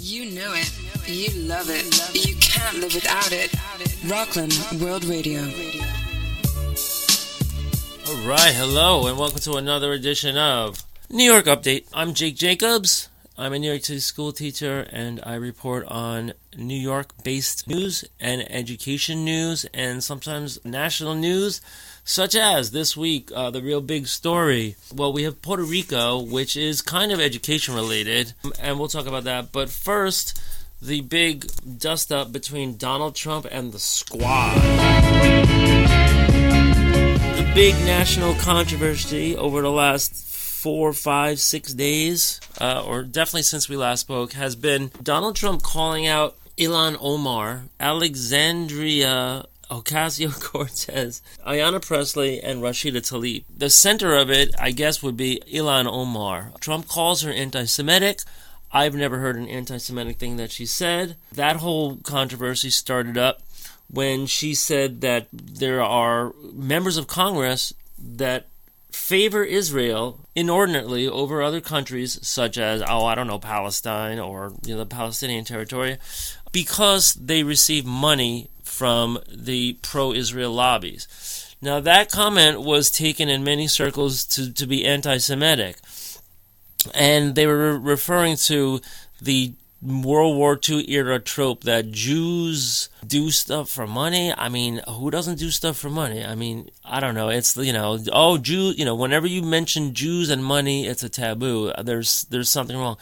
You know it. You love it. You can't live without it. Rockland World Radio. All right, hello, and welcome to another edition of New York Update. I'm Jake Jacobs. I'm a New York City school teacher, and I report on New York based news and education news, and sometimes national news, such as this week, uh, the real big story. Well, we have Puerto Rico, which is kind of education related, and we'll talk about that. But first, the big dust up between Donald Trump and the squad. The big national controversy over the last four, five, six days, uh, or definitely since we last spoke, has been Donald Trump calling out Ilhan Omar, Alexandria Ocasio Cortez, Ayanna Pressley, and Rashida Tlaib. The center of it, I guess, would be Ilhan Omar. Trump calls her anti Semitic. I've never heard an anti Semitic thing that she said. That whole controversy started up when she said that there are members of Congress that favor Israel inordinately over other countries such as oh I don't know Palestine or you know the Palestinian territory because they receive money from the pro-Israel lobbies. Now that comment was taken in many circles to, to be anti-Semitic, and they were referring to the World War II era trope that Jews do stuff for money. I mean, who doesn't do stuff for money? I mean, I don't know. It's you know, oh, Jew. You know, whenever you mention Jews and money, it's a taboo. There's there's something wrong.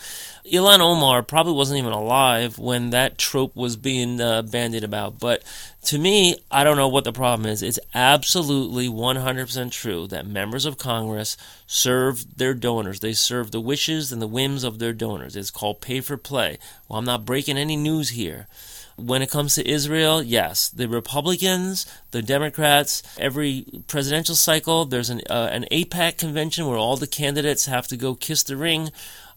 Ilhan Omar probably wasn't even alive when that trope was being uh, bandied about. But to me, I don't know what the problem is. It's absolutely 100% true that members of Congress serve their donors. They serve the wishes and the whims of their donors. It's called pay for play. Well, I'm not breaking any news here. When it comes to Israel, yes, the Republicans, the Democrats, every presidential cycle, there's an, uh, an AIPAC convention where all the candidates have to go kiss the ring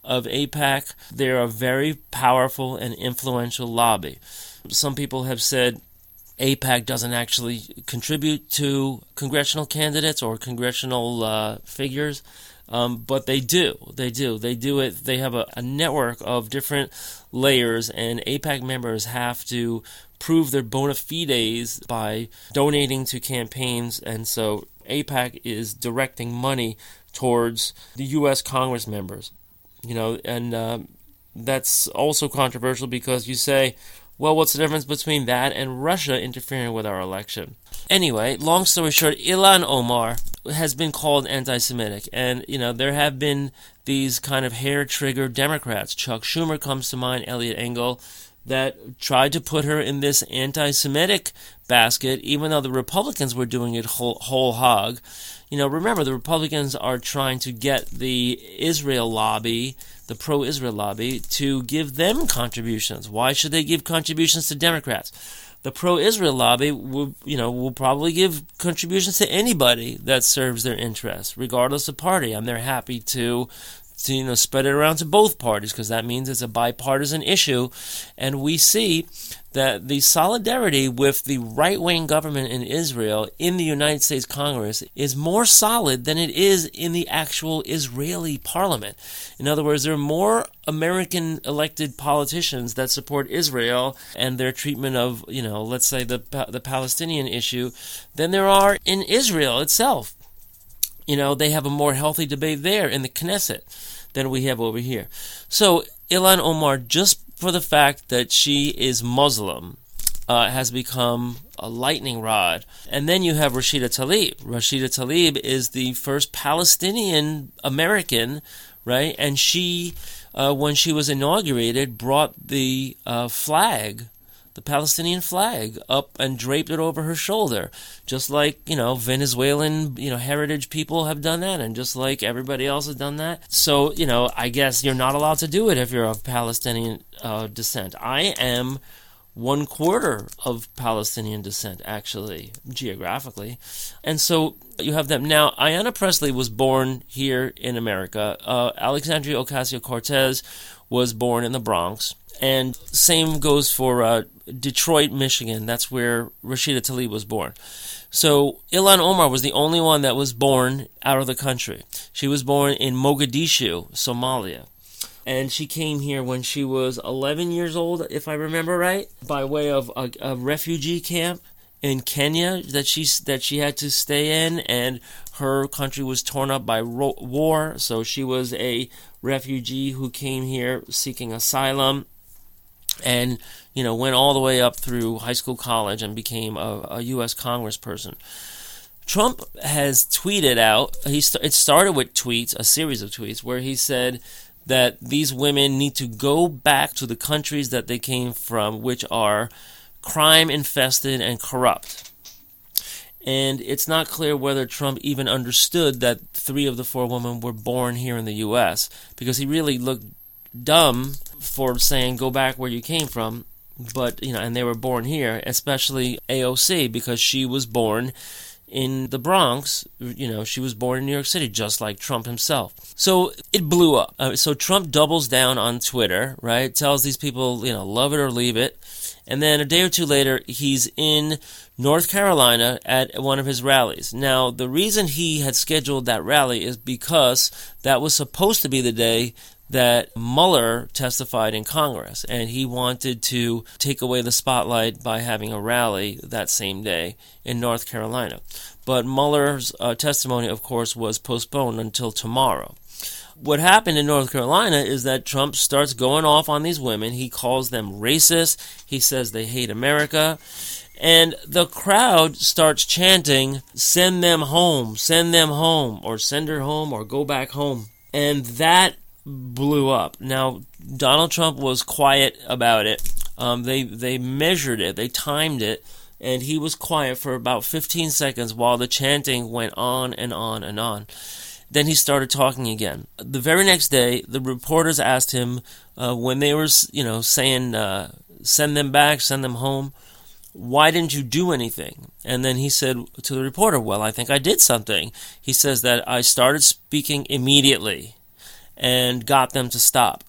of AIPAC. They're a very powerful and influential lobby. Some people have said AIPAC doesn't actually contribute to congressional candidates or congressional uh, figures. Um, but they do. They do. They do it. They have a, a, network of different layers, and AIPAC members have to prove their bona fides by donating to campaigns. And so AIPAC is directing money towards the U.S. Congress members. You know, and uh, that's also controversial because you say, well, what's the difference between that and Russia interfering with our election? Anyway, long story short, Ilhan Omar has been called anti-Semitic, and you know there have been these kind of hair-trigger Democrats. Chuck Schumer comes to mind, Eliot Engel, that tried to put her in this anti-Semitic basket, even though the Republicans were doing it whole, whole hog. You know, remember the Republicans are trying to get the Israel lobby, the pro-Israel lobby, to give them contributions. Why should they give contributions to Democrats? The pro-Israel lobby will, you know, will probably give contributions to anybody that serves their interests, regardless of party, and they're happy to, to you know, spread it around to both parties because that means it's a bipartisan issue, and we see that the solidarity with the right wing government in Israel in the United States Congress is more solid than it is in the actual Israeli parliament. In other words, there are more American elected politicians that support Israel and their treatment of, you know, let's say the, the Palestinian issue than there are in Israel itself. You know, they have a more healthy debate there in the Knesset than we have over here. So, Ilhan Omar just for the fact that she is Muslim uh, has become a lightning rod. And then you have Rashida Tlaib. Rashida Tlaib is the first Palestinian American, right? And she, uh, when she was inaugurated, brought the uh, flag the Palestinian flag up and draped it over her shoulder, just like you know Venezuelan you know heritage people have done that, and just like everybody else has done that. So you know, I guess you're not allowed to do it if you're of Palestinian uh, descent. I am one quarter of Palestinian descent, actually, geographically. And so you have them. Now, Ayanna Pressley was born here in America. Uh, Alexandria Ocasio Cortez was born in the Bronx. And same goes for uh, Detroit, Michigan. That's where Rashida Tlaib was born. So Ilhan Omar was the only one that was born out of the country. She was born in Mogadishu, Somalia. and she came here when she was 11 years old, if I remember right, by way of a, a refugee camp in Kenya that she that she had to stay in, and her country was torn up by ro- war. So she was a refugee who came here seeking asylum, and you know went all the way up through high school, college, and became a, a U.S. Congressperson. Trump has tweeted out. He st- it started with tweets, a series of tweets, where he said that these women need to go back to the countries that they came from, which are crime infested and corrupt. And it's not clear whether Trump even understood that three of the four women were born here in the U.S. because he really looked dumb for saying go back where you came from. But, you know, and they were born here, especially AOC because she was born in the Bronx. You know, she was born in New York City, just like Trump himself. So it blew up. Uh, so Trump doubles down on Twitter, right? Tells these people, you know, love it or leave it. And then a day or two later, he's in North Carolina at one of his rallies. Now, the reason he had scheduled that rally is because that was supposed to be the day that Mueller testified in Congress, and he wanted to take away the spotlight by having a rally that same day in North Carolina. But Mueller's uh, testimony, of course, was postponed until tomorrow. What happened in North Carolina is that Trump starts going off on these women. He calls them racist. He says they hate America. And the crowd starts chanting, send them home, send them home, or send her home, or go back home. And that blew up. Now, Donald Trump was quiet about it. Um, they they measured it, they timed it, and he was quiet for about 15 seconds while the chanting went on and on and on. Then he started talking again. The very next day, the reporters asked him uh, when they were, you know, saying uh, send them back, send them home. Why didn't you do anything? And then he said to the reporter, Well, I think I did something. He says that I started speaking immediately and got them to stop.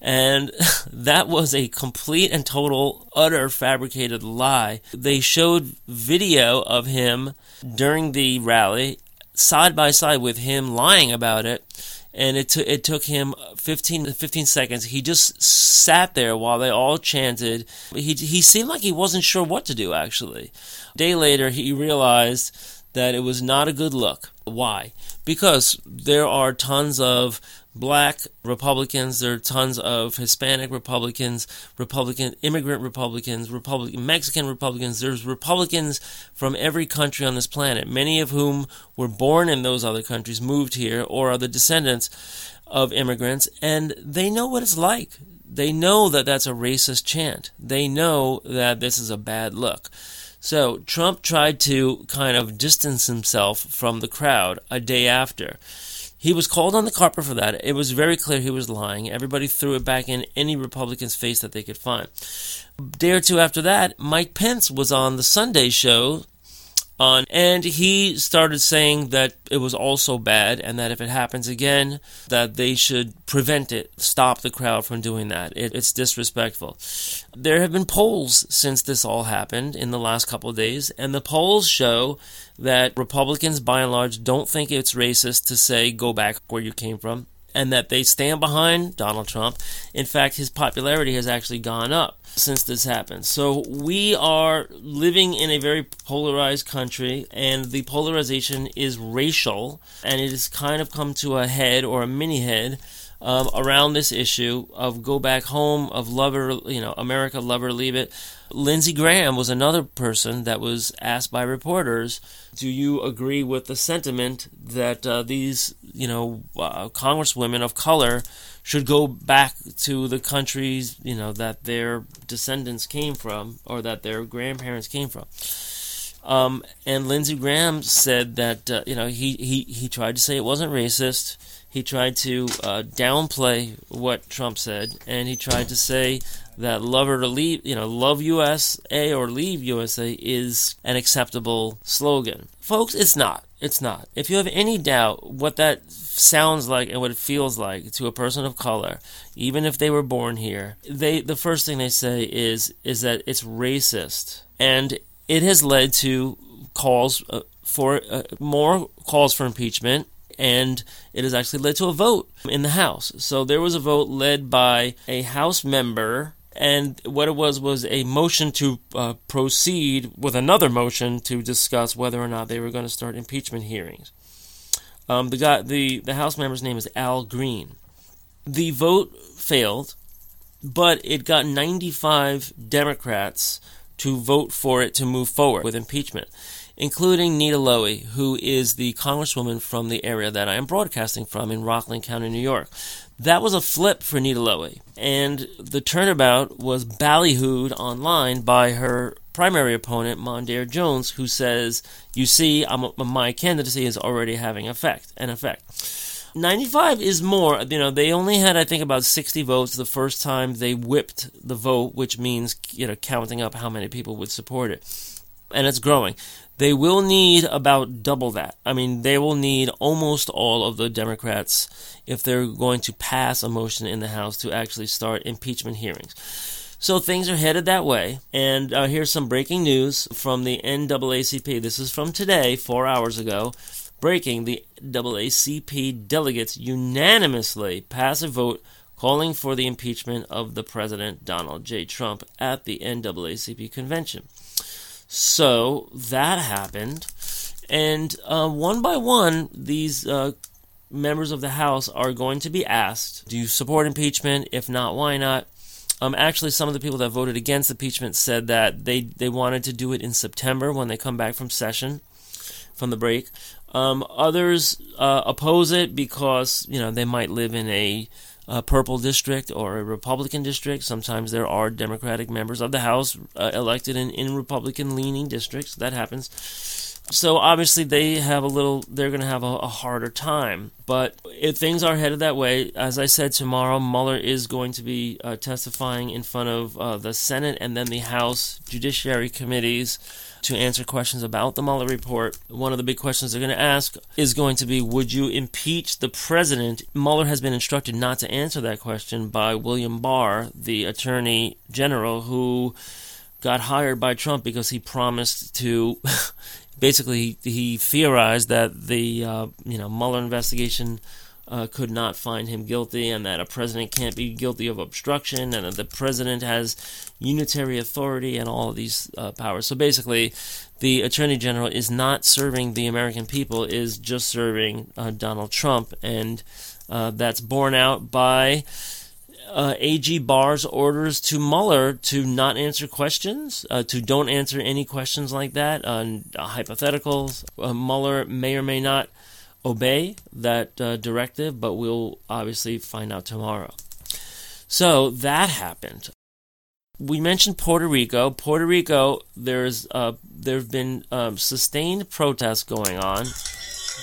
And that was a complete and total, utter fabricated lie. They showed video of him during the rally, side by side with him lying about it. And it, t- it took him 15 to 15 seconds. He just sat there while they all chanted. He, he seemed like he wasn't sure what to do, actually. A day later, he realized that it was not a good look. Why? Because there are tons of black Republicans, there are tons of Hispanic Republicans, Republican immigrant Republicans, Republican Mexican Republicans. There's Republicans from every country on this planet, many of whom were born in those other countries, moved here, or are the descendants of immigrants, and they know what it's like. They know that that's a racist chant. They know that this is a bad look. So Trump tried to kind of distance himself from the crowd a day after. He was called on the carpet for that. It was very clear he was lying. Everybody threw it back in any Republican's face that they could find. A day or two after that, Mike Pence was on the Sunday show on and he started saying that it was also bad and that if it happens again that they should prevent it stop the crowd from doing that. It, it's disrespectful. There have been polls since this all happened in the last couple of days and the polls show that republicans by and large don't think it's racist to say go back where you came from and that they stand behind Donald Trump. In fact, his popularity has actually gone up since this happened. So we are living in a very polarized country, and the polarization is racial, and it has kind of come to a head or a mini head. Um, around this issue of go back home, of love or, you know, America, love or leave it. Lindsey Graham was another person that was asked by reporters, do you agree with the sentiment that uh, these, you know, uh, congresswomen of color should go back to the countries, you know, that their descendants came from or that their grandparents came from. Um, and Lindsey Graham said that uh, you know he, he he tried to say it wasn't racist. He tried to uh, downplay what Trump said, and he tried to say that love or to leave, you know, love USA or leave USA is an acceptable slogan. Folks, it's not. It's not. If you have any doubt what that sounds like and what it feels like to a person of color, even if they were born here, they the first thing they say is is that it's racist, and it has led to calls uh, for uh, more calls for impeachment and it has actually led to a vote in the House. So there was a vote led by a House member and what it was was a motion to uh, proceed with another motion to discuss whether or not they were going to start impeachment hearings. Um, the guy, the the House member's name is Al Green. The vote failed, but it got 95 Democrats to vote for it to move forward with impeachment, including Nita Lowey, who is the congresswoman from the area that I am broadcasting from in Rockland County, New York. That was a flip for Nita Lowey, and the turnabout was ballyhooed online by her primary opponent, Mondaire Jones, who says, "You see, I'm, my candidacy is already having effect, an effect." 95 is more. You know, they only had, I think, about 60 votes the first time they whipped the vote, which means, you know, counting up how many people would support it. And it's growing. They will need about double that. I mean, they will need almost all of the Democrats if they're going to pass a motion in the House to actually start impeachment hearings. So things are headed that way. And uh, here's some breaking news from the NAACP. This is from today, four hours ago. Breaking the NAACP delegates unanimously pass a vote calling for the impeachment of the President Donald J. Trump at the NAACP convention. So that happened. And uh, one by one, these uh, members of the House are going to be asked Do you support impeachment? If not, why not? Um, actually, some of the people that voted against impeachment said that they, they wanted to do it in September when they come back from session, from the break. Um, others uh, oppose it because you know they might live in a a purple district or a Republican district. Sometimes there are Democratic members of the House uh, elected in, in Republican leaning districts. That happens. So obviously they have a little, they're going to have a, a, harder time. But if things are headed that way, as I said, tomorrow Mueller is going to be uh, testifying in front of uh, the Senate and then the House Judiciary Committees to answer questions about the Mueller report. One of the big questions they're going to ask is going to be Would you impeach the president? Mueller has been instructed not to answer that question by William Barr, the attorney general, who got hired by Trump because he promised to. basically, he theorized that the uh, you know Mueller investigation uh, could not find him guilty, and that a president can't be guilty of obstruction, and that the president has unitary authority and all of these uh, powers. So basically, the attorney general is not serving the American people; is just serving uh, Donald Trump, and uh, that's borne out by. Uh, AG Barr's orders to Mueller to not answer questions, uh, to don't answer any questions like that, uh, hypotheticals. Uh, Mueller may or may not obey that uh, directive, but we'll obviously find out tomorrow. So that happened. We mentioned Puerto Rico. Puerto Rico, there's uh, there have been um, sustained protests going on.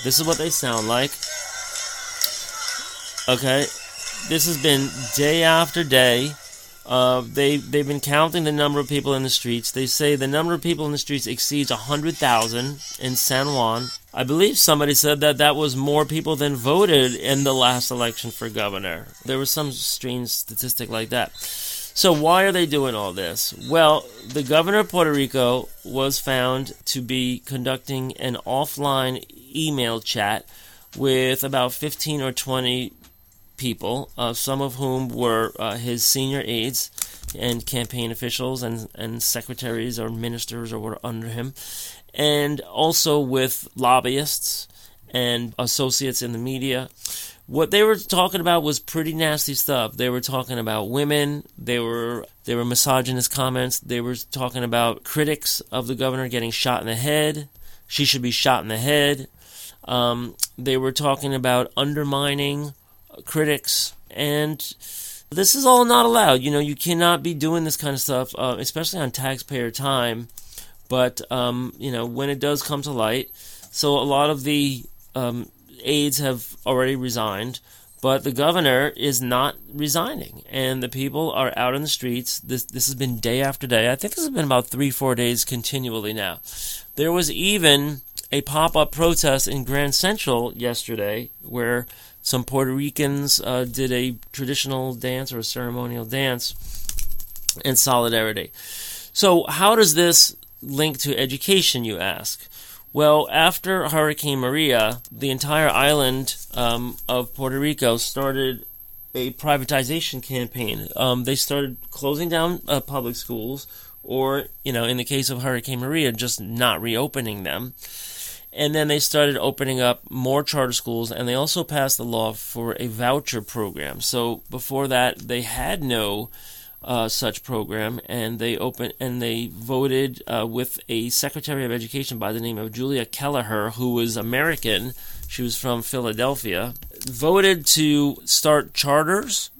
This is what they sound like. Okay, this has been day after day uh, they they've been counting the number of people in the streets. They say the number of people in the streets exceeds hundred thousand in San Juan. I believe somebody said that that was more people than voted in the last election for governor. There was some strange statistic like that. So why are they doing all this? Well, the governor of Puerto Rico was found to be conducting an offline email chat with about 15 or 20 people, uh, some of whom were uh, his senior aides and campaign officials and, and secretaries or ministers or were under him, and also with lobbyists and associates in the media. What they were talking about was pretty nasty stuff. They were talking about women. They were they were misogynist comments. They were talking about critics of the governor getting shot in the head. She should be shot in the head. Um, they were talking about undermining critics, and this is all not allowed. You know, you cannot be doing this kind of stuff, uh, especially on taxpayer time. But um, you know, when it does come to light, so a lot of the um, aides have already resigned, but the governor is not resigning, and the people are out in the streets. This this has been day after day. I think this has been about three four days continually now. There was even a pop up protest in Grand Central yesterday where some Puerto Ricans uh, did a traditional dance or a ceremonial dance in solidarity. So, how does this link to education, you ask? Well, after Hurricane Maria, the entire island um, of Puerto Rico started a privatization campaign. Um, they started closing down uh, public schools, or, you know, in the case of Hurricane Maria, just not reopening them. And then they started opening up more charter schools, and they also passed a law for a voucher program. So before that, they had no uh, such program, and they opened and they voted uh, with a Secretary of Education by the name of Julia Keleher, who was American. She was from Philadelphia. Voted to start charters,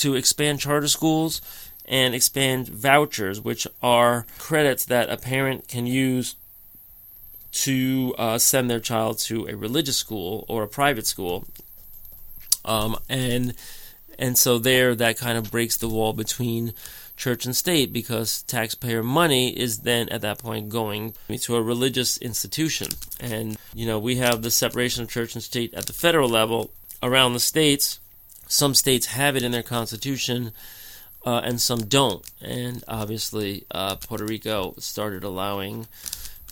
to expand charter schools, and expand vouchers, which are credits that a parent can use to uh, send their child to a religious school or a private school. Um, and and so there, that kind of breaks the wall between church and state because taxpayer money is then at that point going to a religious institution. And, you know, we have the separation of church and state at the federal level around the states. Some states have it in their constitution. Uh, and some don't. And obviously, uh, Puerto Rico started allowing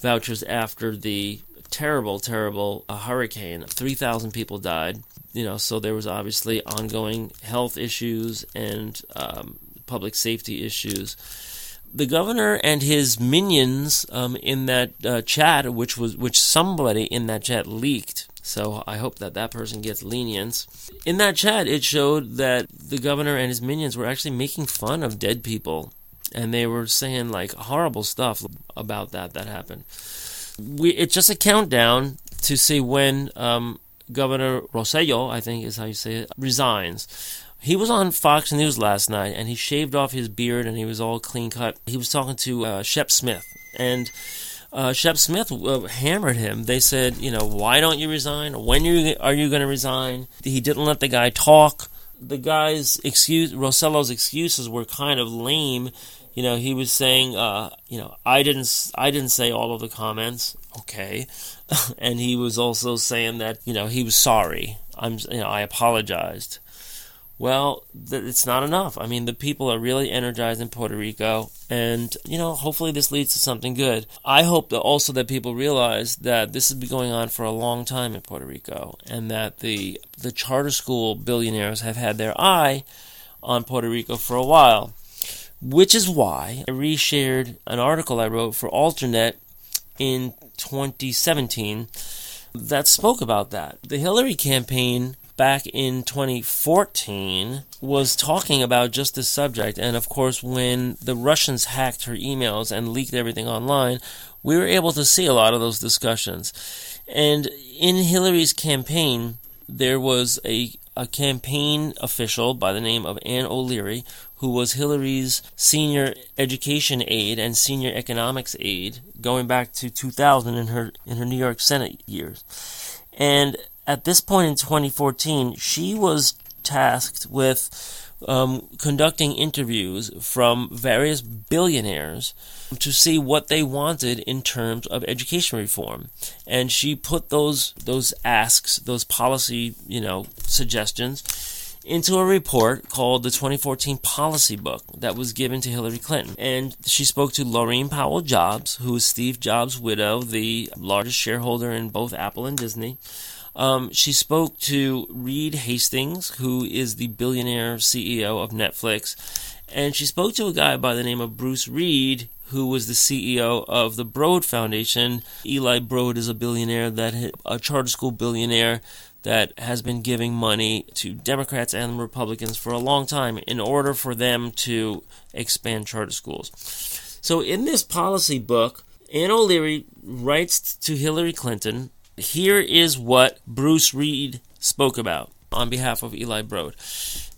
vouchers after the terrible, terrible uh, hurricane. 3,000 people died you know, so there was obviously ongoing health issues and um, public safety issues. The governor and his minions um, in that uh, chat, which was which somebody in that chat leaked, so I hope that that person gets lenience. In that chat, it showed that the governor and his minions were actually making fun of dead people, and they were saying like horrible stuff about that that happened. We it's just a countdown to see when um, Governor Rosselló, I think is how you say it, resigns. He was on Fox News last night and he shaved off his beard and he was all clean cut. He was talking to uh, Shep Smith and uh, Shep Smith uh, hammered him. They said, you know, why don't you resign? When you, are you going to resign? He didn't let the guy talk. The guy's excuse, Rosselló's excuses were kind of lame. You know, he was saying, uh, you know, I didn't, I didn't say all of the comments. Okay, and he was also saying that you know he was sorry. I'm, you know, I apologized. Well, th- it's not enough. I mean, the people are really energized in Puerto Rico, and you know, hopefully this leads to something good. I hope that also that people realize that this has been going on for a long time in Puerto Rico, and that the the charter school billionaires have had their eye on Puerto Rico for a while which is why I reshared an article I wrote for Alternet in 2017 that spoke about that. The Hillary campaign back in 2014 was talking about just this subject. And of course, when the Russians hacked her emails and leaked everything online, we were able to see a lot of those discussions. And in Hillary's campaign, there was a, a campaign official by the name of Ann O'Leary who was Hillary's senior education aide and senior economics aide going back to 2000 in her in her New York Senate years. And at this point in 2014, she was tasked with um, conducting interviews from various billionaires to see what they wanted in terms of education reform, and she put those those asks, those policy you know suggestions into a report called the 2014 Policy Book that was given to Hillary Clinton. And she spoke to Laurene Powell Jobs, who is Steve Jobs' widow, the largest shareholder in both Apple and Disney. Um, she spoke to Reed Hastings, who is the billionaire CEO of Netflix. And she spoke to a guy by the name of Bruce Reed, who was the CEO of the Broad Foundation. Eli Broad is a billionaire that a charter school billionaire that has been giving money to Democrats and Republicans for a long time in order for them to expand charter schools. So, in this policy book, Ann O'Leary writes to Hillary Clinton here is what Bruce Reed spoke about on behalf of Eli Broad.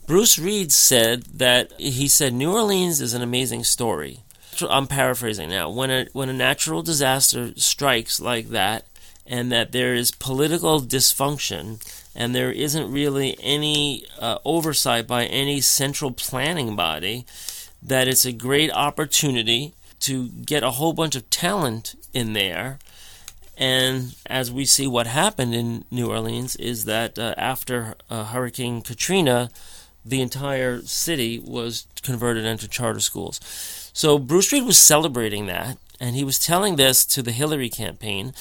Bruce Reed said that he said New Orleans is an amazing story. I'm paraphrasing now. When a when a natural disaster strikes like that, and that there is political dysfunction and there isn't really any uh, oversight by any central planning body, that it's a great opportunity to get a whole bunch of talent in there. And as we see, what happened in New Orleans is that uh, after uh, Hurricane Katrina, the entire city was converted into charter schools. So Bruce Reed was celebrating that, And he was telling this to the Hillary campaign.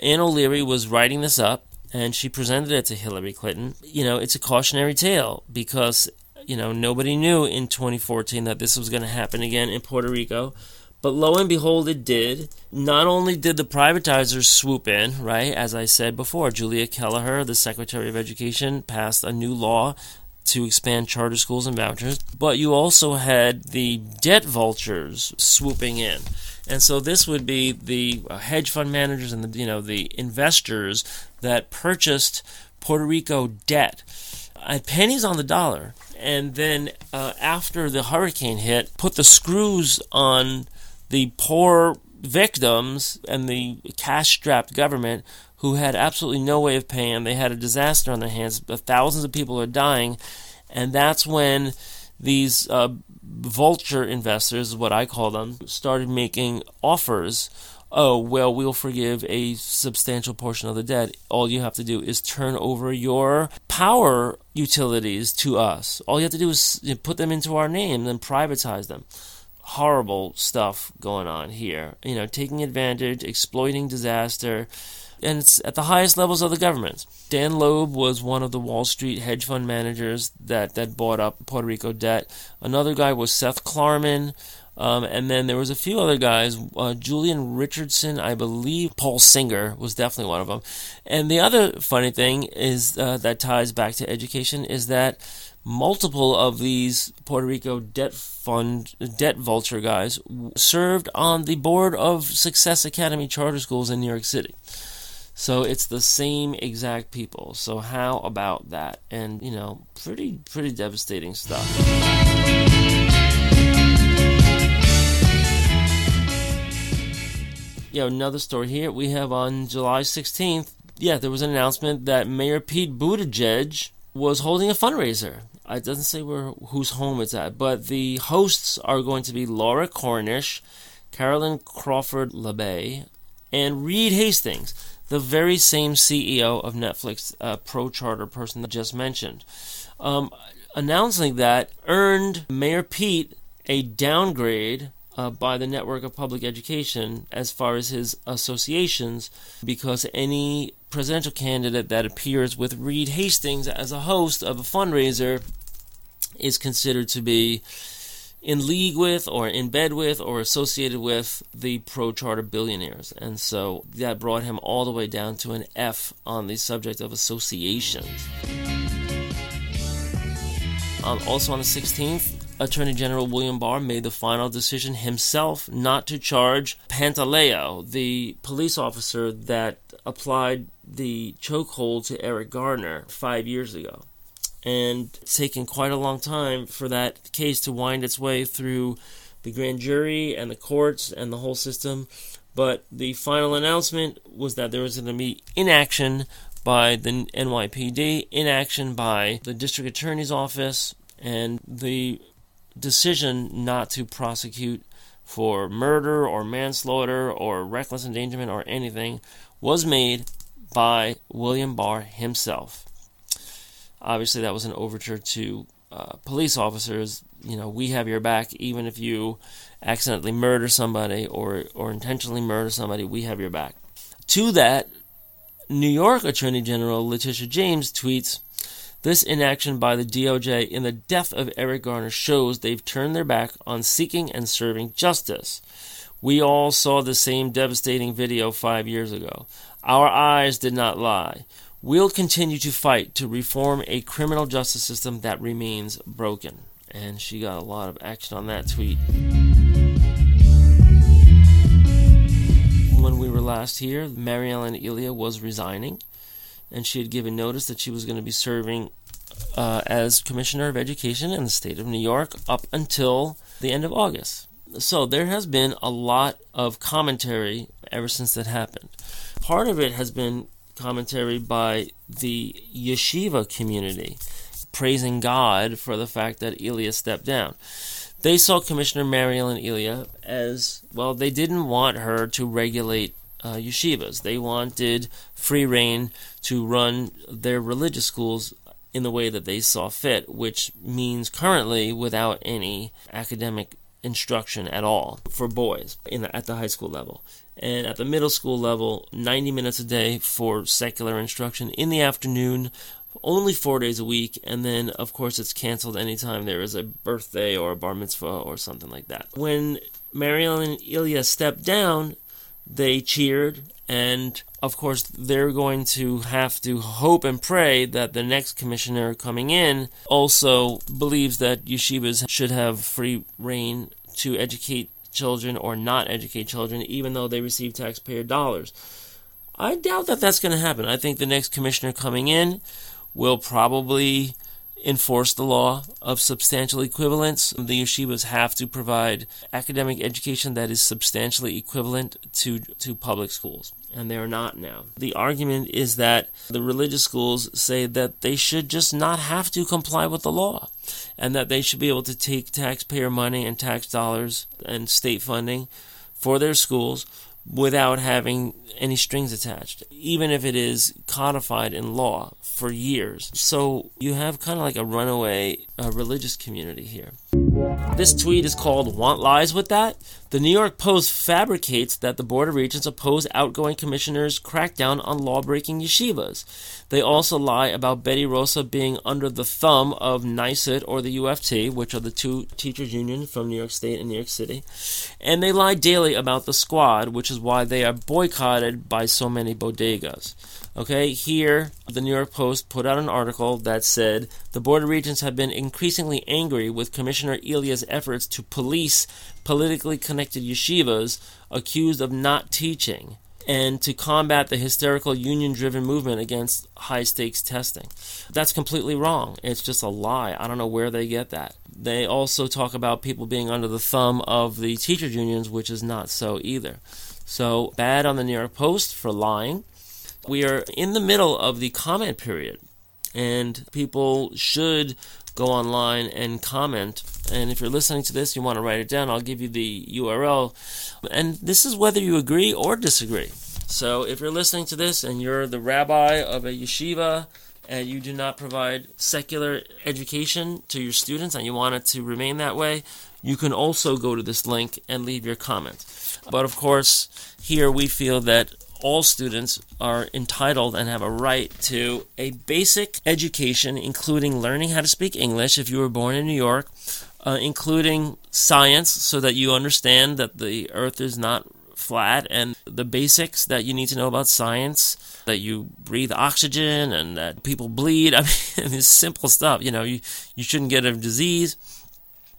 Ann O'Leary was writing this up, and she presented it to Hillary Clinton. You know, it's a cautionary tale because, you know, nobody knew in 2014 that this was going to happen again in Puerto Rico. But lo and behold, it did. Not only did the privatizers swoop in, right, as I said before, Julia Keleher, the Secretary of Education, passed a new law to expand charter schools and vouchers, but you also had the debt vultures swooping in. And so this would be the uh, hedge fund managers and the you know the investors that purchased Puerto Rico debt at pennies on the dollar, and then uh, after the hurricane hit, put the screws on the poor victims and the cash strapped government who had absolutely no way of paying. They had a disaster on their hands. Thousands of people are dying. And that's when these uh, vulture investors, what I call them, started making offers. Oh, well, we'll forgive a substantial portion of the debt. All you have to do is turn over your power utilities to us. All you have to do is put them into our name and privatize them horrible stuff going on here. You know, taking advantage, exploiting disaster, and it's at the highest levels of the government. Dan Loeb was one of the Wall Street hedge fund managers that, that bought up Puerto Rico debt. Another guy was Seth Klarman. Um, and then there was a few other guys. Uh, Julian Richardson, I believe. Paul Singer was definitely one of them. And the other funny thing is uh, that ties back to education is that multiple of these Puerto Rico debt fund debt vulture guys served on the board of Success Academy charter schools in New York City. So it's the same exact people. So how about that? And you know, pretty pretty devastating stuff. Yeah, another story here. We have on July 16th. Yeah, there was an announcement that Mayor Pete Buttigieg was holding a fundraiser it doesn't say where whose home it's at, but the hosts are going to be Laura Cornish, Carolyn Crawford LeBay, and Reed Hastings, the very same CEO of Netflix, uh, pro charter person that just mentioned. Um, announcing that earned Mayor Pete a downgrade uh, by the Network of Public Education as far as his associations because any presidential candidate that appears with Reed Hastings as a host of a fundraiser is considered to be in league with or in bed with or associated with the pro charter billionaires. And so that brought him all the way down to an F on the subject of associations. Um, also on the 16th, Attorney General William Barr made the final decision himself not to charge Pantaleo, the police officer that applied the chokehold to Eric Garner five years ago. And it's taken quite a long time for that case to wind its way through the grand jury and the courts and the whole system. But the final announcement was that there was going to be inaction by the NYPD, inaction by the district attorney's office, and the decision not to prosecute for murder or manslaughter or reckless endangerment or anything was made by William Barr himself. Obviously, that was an overture to uh, police officers. You know, we have your back, even if you accidentally murder somebody or, or intentionally murder somebody, we have your back. To that, New York Attorney General Letitia James tweets this inaction by the DOJ in the death of Eric Garner shows they've turned their back on seeking and serving justice. We all saw the same devastating video five years ago. Our eyes did not lie. We'll continue to fight to reform a criminal justice system that remains broken. And she got a lot of action on that tweet. When we were last here, Mary Ellen Elia was resigning and she had given notice that she was going to be serving uh, as Commissioner of Education in the state of New York up until the end of August. So there has been a lot of commentary ever since that happened. Part of it has been commentary by the yeshiva community, praising God for the fact that Elia stepped down. They saw Commissioner Mary Ellen Elia as well, they didn't want her to regulate uh, yeshivas. They wanted free reign to run their religious schools in the way that they saw fit, which means currently without any academic instruction at all for boys in the, at the high school level. And at the middle school level, 90 minutes a day for secular instruction in the afternoon, only four days a week, and then of course it's canceled anytime there is a birthday or a bar mitzvah or something like that. When Mary Ellen Elia stepped down, they cheered, and of course they're going to have to hope and pray that the next commissioner coming in also believes that yeshivas should have free reign to educate children or not educate children, even though they receive taxpayer dollars. I doubt that that's going to happen. I think the next commissioner coming in will probably enforce the law of substantial equivalence. The yeshivas have to provide academic education that is substantially equivalent to, to public schools, and they are not now. The argument is that the religious schools say that they should just not have to comply with the law, and that they should be able to take taxpayer money and tax dollars and state funding for their schools without having any strings attached, even if it is codified in law for years. So you have kind of like a runaway uh, religious community here. This tweet is called Want Lies with That? The New York Post fabricates that the Board of Regents oppose outgoing commissioners' crackdown on law breaking yeshivas. They also lie about Betty Rosa being under the thumb of NYSUT or the UFT, which are the two teachers' unions from New York State and New York City. And they lie daily about the squad, which is why they are boycotted by so many bodegas. Okay, here the New York Post put out an article that said the Board of Regents have been increasingly angry with Commissioner Elia's efforts to police politically connected yeshivas accused of not teaching and to combat the hysterical union driven movement against high stakes testing. That's completely wrong. It's just a lie. I don't know where they get that. They also talk about people being under the thumb of the teachers' unions, which is not so either. So, bad on the New York Post for lying. We are in the middle of the comment period, and people should go online and comment. And if you're listening to this, you want to write it down, I'll give you the URL. And this is whether you agree or disagree. So if you're listening to this and you're the rabbi of a yeshiva and you do not provide secular education to your students and you want it to remain that way, you can also go to this link and leave your comment. But of course, here we feel that all students are entitled and have a right to a basic education, including learning how to speak English if you were born in New York, uh, including science, so that you understand that the earth is not flat, and the basics that you need to know about science that you breathe oxygen and that people bleed. I mean, it's simple stuff. You know, you, you shouldn't get a disease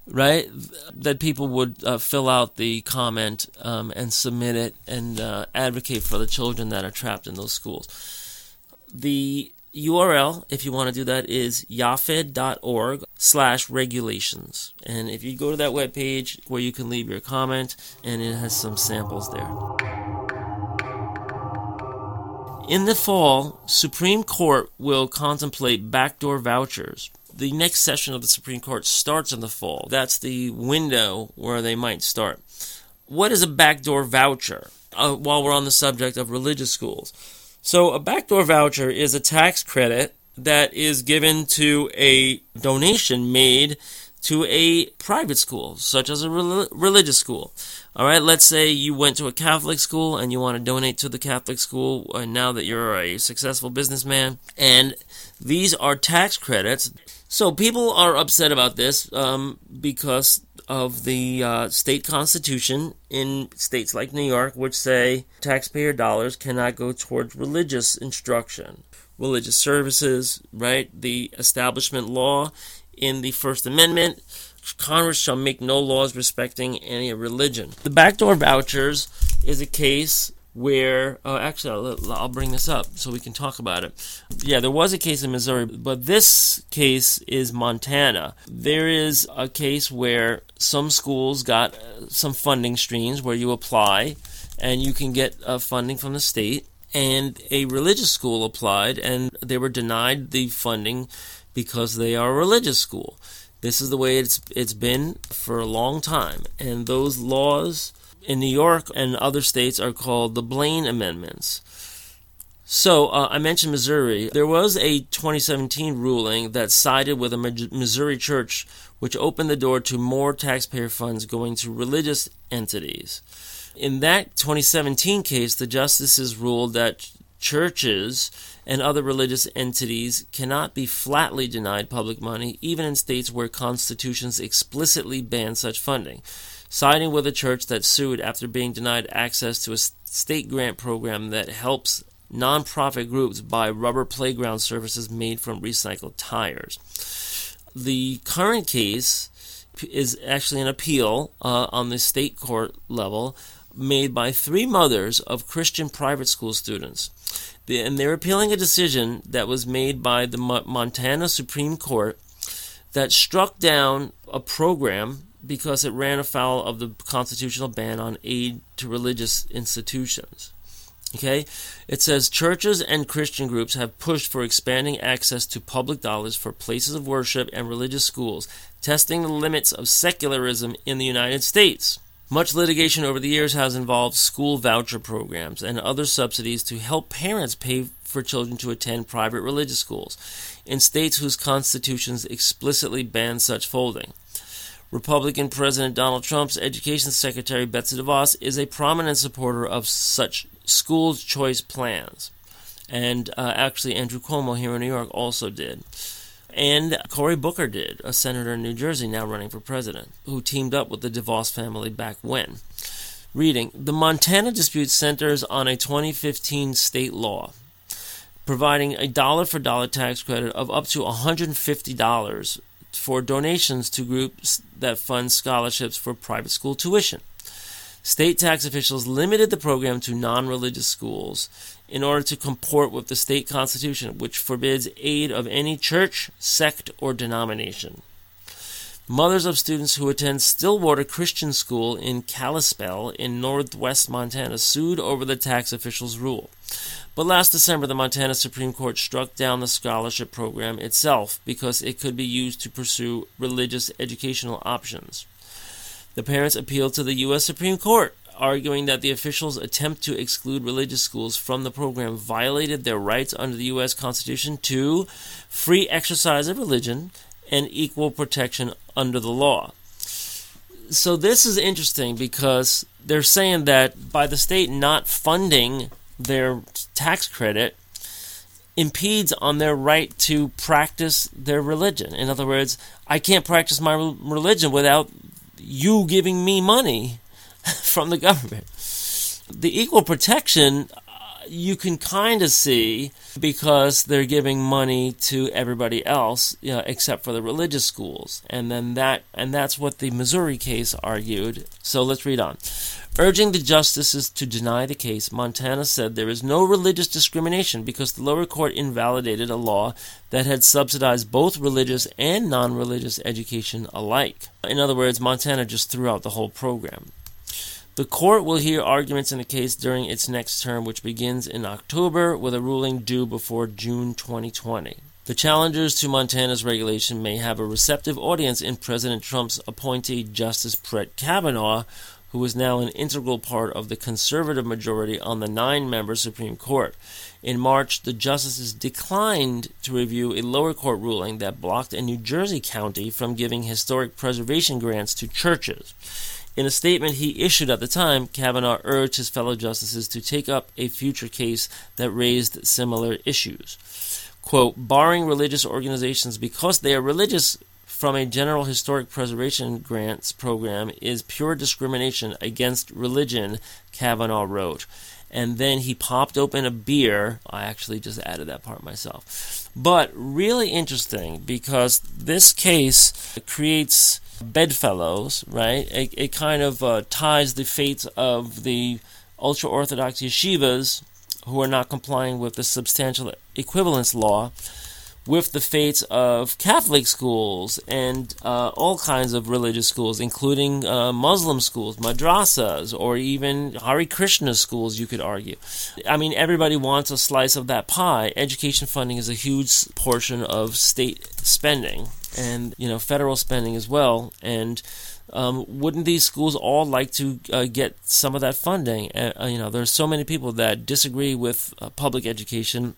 right? That people would uh, fill out the comment um, and submit it and uh, advocate for the children that are trapped in those schools. The URL, if you want to do that, is yaffed.org slash regulations. And if you go to that webpage where you can leave your comment, and it has some samples there. In the fall, Supreme Court will contemplate backdoor vouchers the next session of the Supreme Court starts in the fall. That's the window where they might start. What is a backdoor voucher? Uh, while we're on the subject of religious schools. So, a backdoor voucher is a tax credit that is given to a donation made to a private school, such as a re- religious school. All right, let's say you went to a Catholic school and you want to donate to the Catholic school uh, now that you're a successful businessman. And these are tax credits so people are upset about this um, because of the uh, state constitution in states like New York, which say taxpayer dollars cannot go towards religious instruction, religious services, right? The establishment law in the First Amendment. Congress shall make no laws respecting any religion. The backdoor vouchers is a case where uh, actually I'll, I'll, bring this up so we can talk about it. Yeah, there was a case in Missouri, but this case is Montana. There is a case where some schools got uh, some funding streams where you apply and you can get uh, funding from the state. And a religious school applied and they were denied the funding because they are a religious school. This is the way it's it's been for a long time, and those laws in New York and other states are called the Blaine Amendments. So, uh, I mentioned Missouri. There was a 2017 ruling that sided with a Missouri church which opened the door to more taxpayer funds going to religious entities. In that 2017 case, the justices ruled that churches and other religious entities cannot be flatly denied public money, even in states where constitutions explicitly ban such funding, siding with a church that sued after being denied access to a state grant program that helps nonprofit groups buy rubber playground surfaces made from recycled tires. The current case is actually an appeal uh, on the state court level made by three mothers of Christian private school students. And they're appealing a decision that was made by the Montana Supreme Court that struck down a program because it ran afoul of the constitutional ban on aid to religious institutions. Okay? It says churches and Christian groups have pushed for expanding access to public dollars for places of worship and religious schools, testing the limits of secularism in the United States. Much litigation over the years has involved school voucher programs and other subsidies to help parents pay for children to attend private religious schools in states whose constitutions explicitly ban such folding. Republican President Donald Trump's Education Secretary Betsy DeVos is a prominent supporter of such school choice plans. And uh, actually, Andrew Cuomo here in New York also did. And Cory Booker did, a senator in New Jersey now running for president, who teamed up with the DeVos family back when. Reading The Montana dispute centers on a 2015 state law providing a dollar for dollar tax credit of up to $150 for donations to groups that funds scholarships for private school tuition. State tax officials limited the program to non religious schools in order to comport with the state constitution, which forbids aid of any church, sect, or denomination. Mothers of students who attend Stillwater Christian School in Kalispell in northwest Montana sued over the tax officials' rule. But last December, the Montana Supreme Court struck down the scholarship program itself because it could be used to pursue religious educational options. The parents appealed to the U.S. Supreme Court, arguing that the officials' attempt to exclude religious schools from the program violated their rights under the U.S. Constitution to free exercise of religion and equal protection under the law. So, this is interesting because they're saying that by the state not funding their tax credit, impedes on their right to practice their religion. In other words, I can't practice my religion without you giving me money from the government. The equal protection you can kind of see because they're giving money to everybody else you know, except for the religious schools. And then that and that's what the Missouri case argued. So let's read on. Urging the justices to deny the case Montana said there is no religious discrimination because the lower court invalidated a law that had subsidized both religious and non-religious education alike. In other words Montana just threw out the whole program the court will hear arguments in the case during its next term, which begins in October, with a ruling due before June 2020. The challengers to Montana's regulation may have a receptive audience in President Trump's appointee, Justice Brett Kavanaugh, who is now an integral part of the conservative majority on the nine member Supreme Court. In March, the justices declined to review a lower court ruling that blocked a New Jersey county from giving historic preservation grants to churches. In a statement he issued at the time, Kavanaugh urged his fellow justices to take up a future case that raised similar issues. Quote, barring religious organizations because they are religious from a general historic preservation grants program is pure discrimination against religion, Kavanaugh wrote. And then he popped open a beer. I actually just added that part myself. But really interesting because this case creates bedfellows, right? It, it kind of uh, ties the fates of the ultra Orthodox yeshivas who are not complying with the substantial equivalence law with the fates of Catholic schools and uh, all kinds of religious schools, including uh, Muslim schools, madrasas, or even Hare Krishna schools, you could argue. I mean, everybody wants a slice of that pie. Education funding is a huge portion of state spending and you know federal spending as well. And um, wouldn't these schools all like to uh, get some of that funding? Uh, you know, there's so many people that disagree with uh, public education,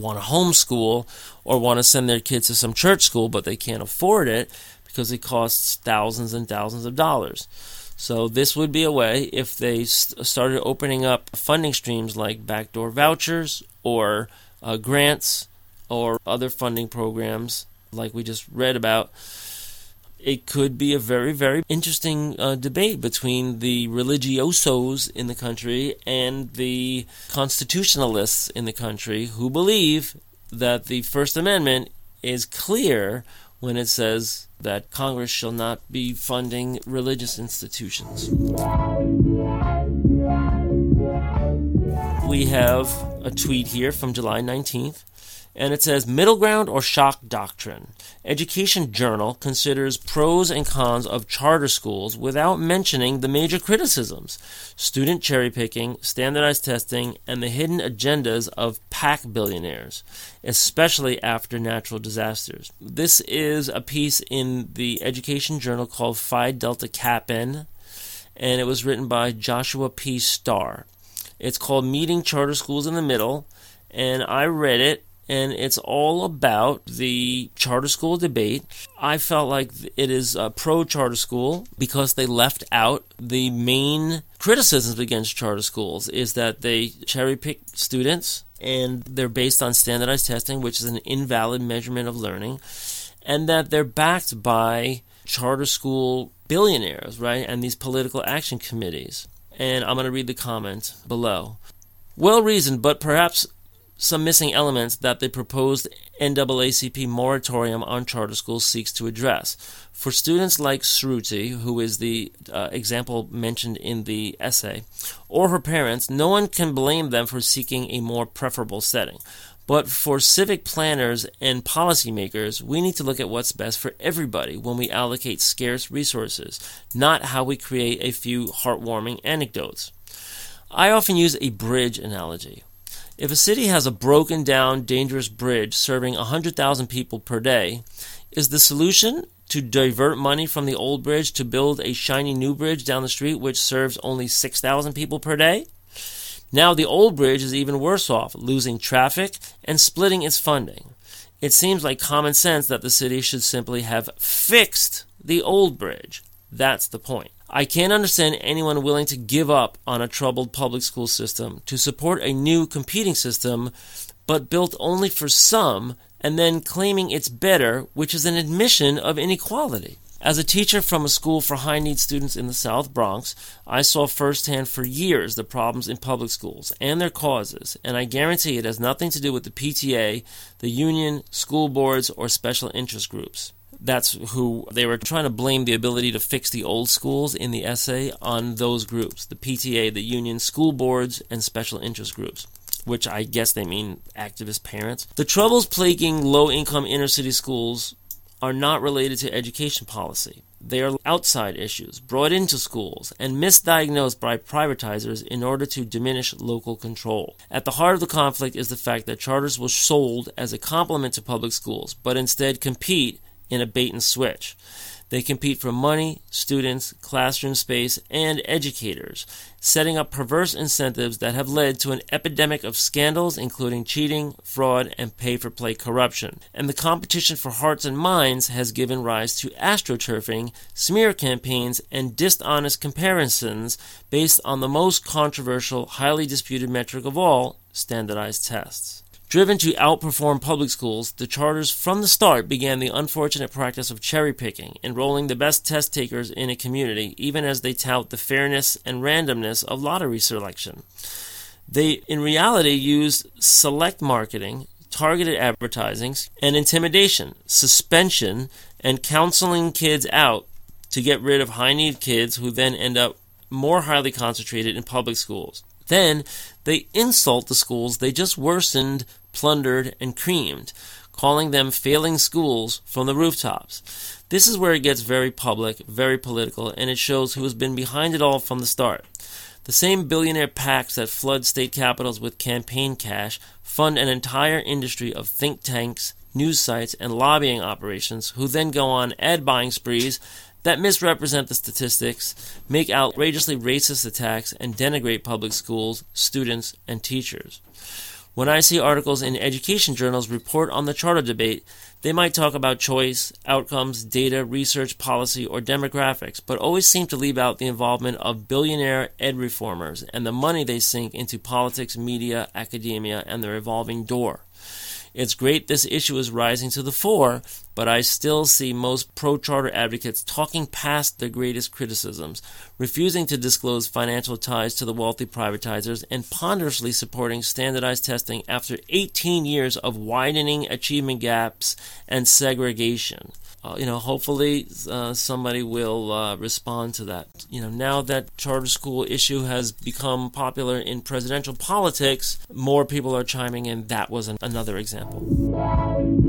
want to homeschool, or want to send their kids to some church school, but they can't afford it because it costs thousands and thousands of dollars. So this would be a way if they st- started opening up funding streams like backdoor vouchers or uh, grants or other funding programs like we just read about. It could be a very, very interesting uh, debate between the religiosos in the country and the constitutionalists in the country who believe that the First Amendment is clear when it says that Congress shall not be funding religious institutions. We have a tweet here from July 19th and it says middle ground or shock doctrine. Education Journal considers pros and cons of charter schools without mentioning the major criticisms student cherry picking, standardized testing, and the hidden agendas of PAC billionaires, especially after natural disasters. This is a piece in the Education Journal called Phi Delta Kappan, and it was written by Joshua P. Starr. It's called Meeting Charter Schools in the Middle, and I read it and it's all about the charter school debate. I felt like it is a pro charter school because they left out the main criticisms against charter schools is that they cherry pick students and they're based on standardized testing, which is an invalid measurement of learning, and that they're backed by charter school billionaires, right? And these political action committees. And I'm going to read the comment below. Well reasoned, but perhaps some missing elements that the proposed NAACP moratorium on charter schools seeks to address. For students like Sruti, who is the uh, example mentioned in the essay, or her parents, no one can blame them for seeking a more preferable setting. But for civic planners and policymakers, we need to look at what's best for everybody when we allocate scarce resources, not how we create a few heartwarming anecdotes. I often use a bridge analogy. If a city has a broken down, dangerous bridge serving 100,000 people per day, is the solution to divert money from the old bridge to build a shiny new bridge down the street which serves only 6,000 people per day? Now the old bridge is even worse off, losing traffic and splitting its funding. It seems like common sense that the city should simply have fixed the old bridge. That's the point. I can't understand anyone willing to give up on a troubled public school system to support a new competing system, but built only for some, and then claiming it's better, which is an admission of inequality. As a teacher from a school for high need students in the South Bronx, I saw firsthand for years the problems in public schools and their causes, and I guarantee it has nothing to do with the PTA, the union, school boards, or special interest groups that's who they were trying to blame the ability to fix the old schools in the essay on those groups the PTA, the union, school boards, and special interest groups. Which I guess they mean activist parents. The troubles plaguing low income inner city schools are not related to education policy. They are outside issues brought into schools and misdiagnosed by privatizers in order to diminish local control. At the heart of the conflict is the fact that charters were sold as a complement to public schools, but instead compete in a bait and switch. They compete for money, students, classroom space, and educators, setting up perverse incentives that have led to an epidemic of scandals, including cheating, fraud, and pay for play corruption. And the competition for hearts and minds has given rise to astroturfing, smear campaigns, and dishonest comparisons based on the most controversial, highly disputed metric of all standardized tests. Driven to outperform public schools, the charters from the start began the unfortunate practice of cherry picking, enrolling the best test takers in a community, even as they tout the fairness and randomness of lottery selection. They, in reality, used select marketing, targeted advertising, and intimidation, suspension, and counseling kids out to get rid of high need kids who then end up more highly concentrated in public schools. Then they insult the schools they just worsened plundered, and creamed, calling them failing schools from the rooftops. This is where it gets very public, very political, and it shows who has been behind it all from the start. The same billionaire PACs that flood state capitals with campaign cash fund an entire industry of think tanks, news sites, and lobbying operations, who then go on ad buying sprees that misrepresent the statistics, make outrageously racist attacks, and denigrate public schools, students, and teachers. When I see articles in education journals report on the charter debate, They might talk about choice, outcomes, data, research, policy, or demographics, but always seem to leave out the involvement of billionaire ed reformers and the money they sink into politics, media, academia, and the revolving door. It's great this issue is rising to the fore, but I still see most pro charter advocates talking past their greatest criticisms, refusing to disclose financial ties to the wealthy privatizers, and ponderously supporting standardized testing after 18 years of widening achievement gaps and segregation uh, you know, hopefully uh, somebody will uh, respond to that. You know, now that charter school issue has become popular in presidential politics, more people are chiming in. That was an- another example.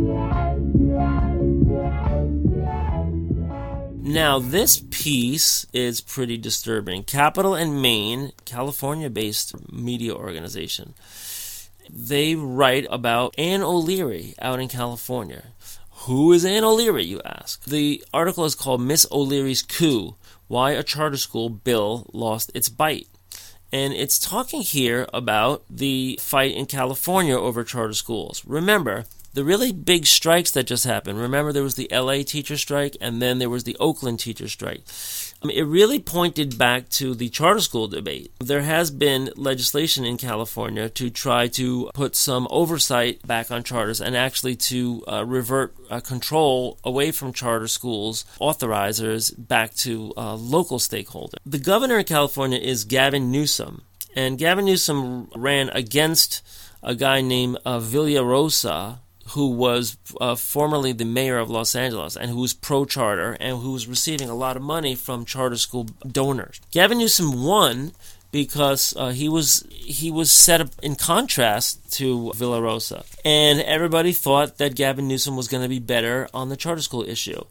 Now, this piece is pretty disturbing. Capital and Main, California based media organization, they write about Ann O'Leary out in California. Who is Ann O'Leary, you ask? The article is called Miss O'Leary's Coup Why a Charter School Bill Lost Its Bite. And it's talking here about the fight in California over charter schools. Remember, the really big strikes that just happened. Remember, there was the LA teacher strike, and then there was the Oakland teacher strike. I mean, it really pointed back to the charter school debate. There has been legislation in California to try to put some oversight back on charters and actually to uh, revert uh, control away from charter schools, authorizers, back to uh, local stakeholders. The governor in California is Gavin Newsom, and Gavin Newsom ran against a guy named uh, Villaraigosa, who was uh, formerly the mayor of Los Angeles and who was pro charter and who was receiving a lot of money from charter school donors. Gavin Newsom won because uh, he was he was set up in contrast to Villaraigosa, and everybody thought that Gavin Newsom was going to be better on the charter school issue.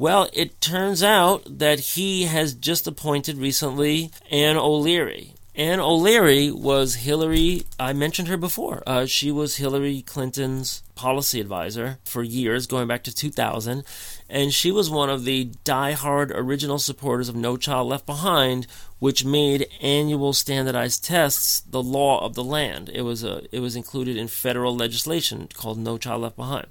Well, it turns out that he has just appointed recently Ann O'Leary, Ann O'Leary was Hillary, I mentioned her before. Uh, she was Hillary Clinton's policy advisor for years, going back to 2000. And she was one of the die-hard original supporters of No Child Left Behind, which made annual standardized tests the law of the land. It was, a, it was included in federal legislation called No Child Left Behind.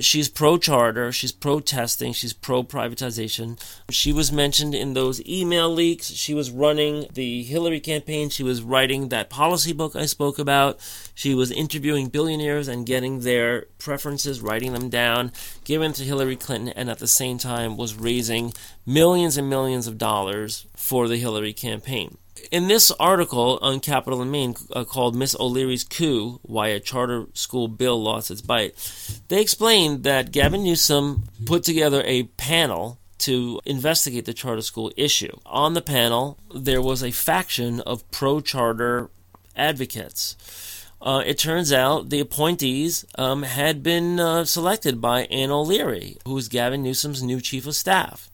She's pro charter, she's pro testing, she's pro privatization. She was mentioned in those email leaks. She was running the Hillary campaign. She was writing that policy book I spoke about. She was interviewing billionaires and getting their preferences, writing them down, giving to Hillary Clinton, and at the same time was raising millions and millions of dollars for the Hillary campaign in this article on Capital and Main uh, called Miss O'Leary's Coup Why a Charter School Bill Lost Its Bite, they explained that Gavin Newsom put together a panel to investigate the charter school issue. On the panel, there was a faction of pro charter advocates. Uh, it turns out the appointees um, had been uh, selected by Ann O'Leary, who is Gavin Newsom's new chief of staff.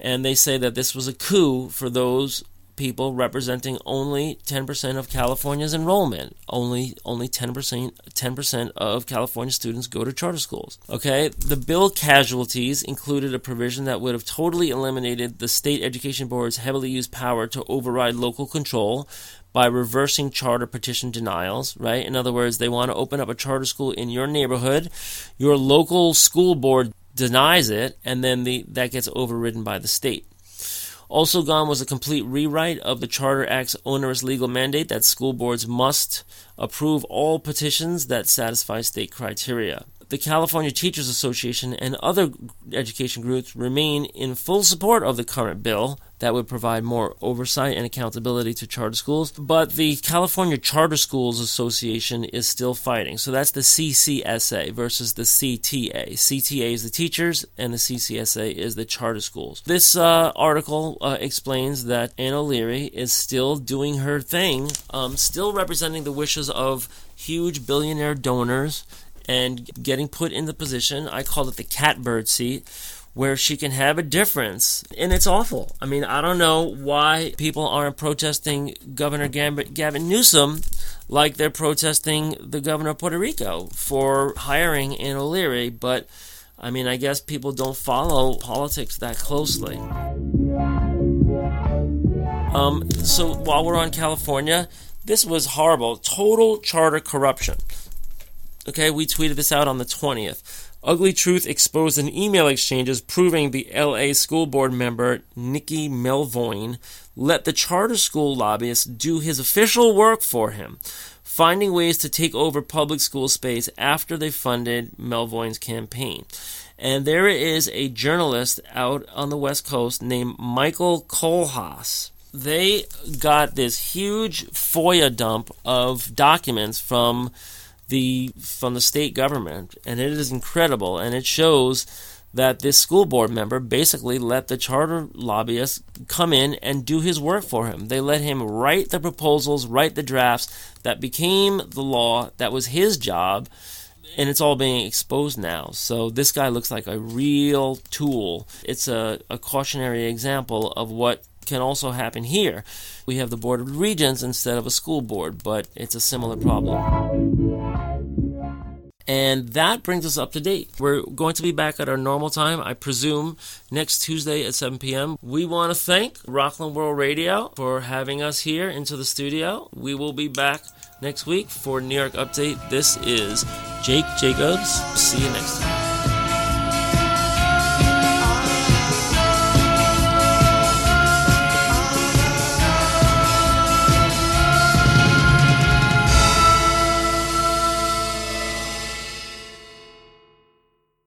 And they say that this was a coup for those people representing only 10% of California's enrollment. Only only 10% 10% of California students go to charter schools. Okay? The bill casualties included a provision that would have totally eliminated the state education board's heavily used power to override local control by reversing charter petition denials, right? In other words, they want to open up a charter school in your neighborhood. Your local school board denies it and then the that gets overridden by the state. Also gone was a complete rewrite of the Charter Act's onerous legal mandate that school boards must approve all petitions that satisfy state criteria. The California Teachers Association and other education groups remain in full support of the current bill, that would provide more oversight and accountability to charter schools. But the California Charter Schools Association is still fighting. So that's the CCSA versus the CTA. CTA is the teachers, and the CCSA is the charter schools. This uh, article uh, explains that Ann O'Leary is still doing her thing, um, still representing the wishes of huge billionaire donors and getting put in the position, I call it the catbird seat, where she can have a difference. And it's awful. I mean, I don't know why people aren't protesting Governor Gavin Newsom like they're protesting the governor of Puerto Rico for hiring Ann O'Leary, but I mean, I guess people don't follow politics that closely. Um, so while we're on California, this was horrible. Total charter corruption. Okay, we tweeted this out on the 20th. Ugly Truth exposed an email exchanges proving the LA school board member Nikki Melvoin let the charter school lobbyist do his official work for him, finding ways to take over public school space after they funded Melvoin's campaign. And there is a journalist out on the West Coast named Michael Kohlhaas. They got this huge FOIA dump of documents from the from the state government, and it is incredible, and it shows that this school board member basically let the charter lobbyist come in and do his work for him. They let him write the proposals, write the drafts that became the law. That was his job, and it's all being exposed now. So this guy looks like a real tool. It's a, a cautionary example of what can also happen here. We have the Board of Regents instead of a school board, but it's a similar problem. And that brings us up to date. We're going to be back at our normal time, I presume, next Tuesday at 7 p.m. We want to thank Rockland World Radio for having us here into the studio. We will be back next week for New York Update. This is Jake Jacobs. See you next time.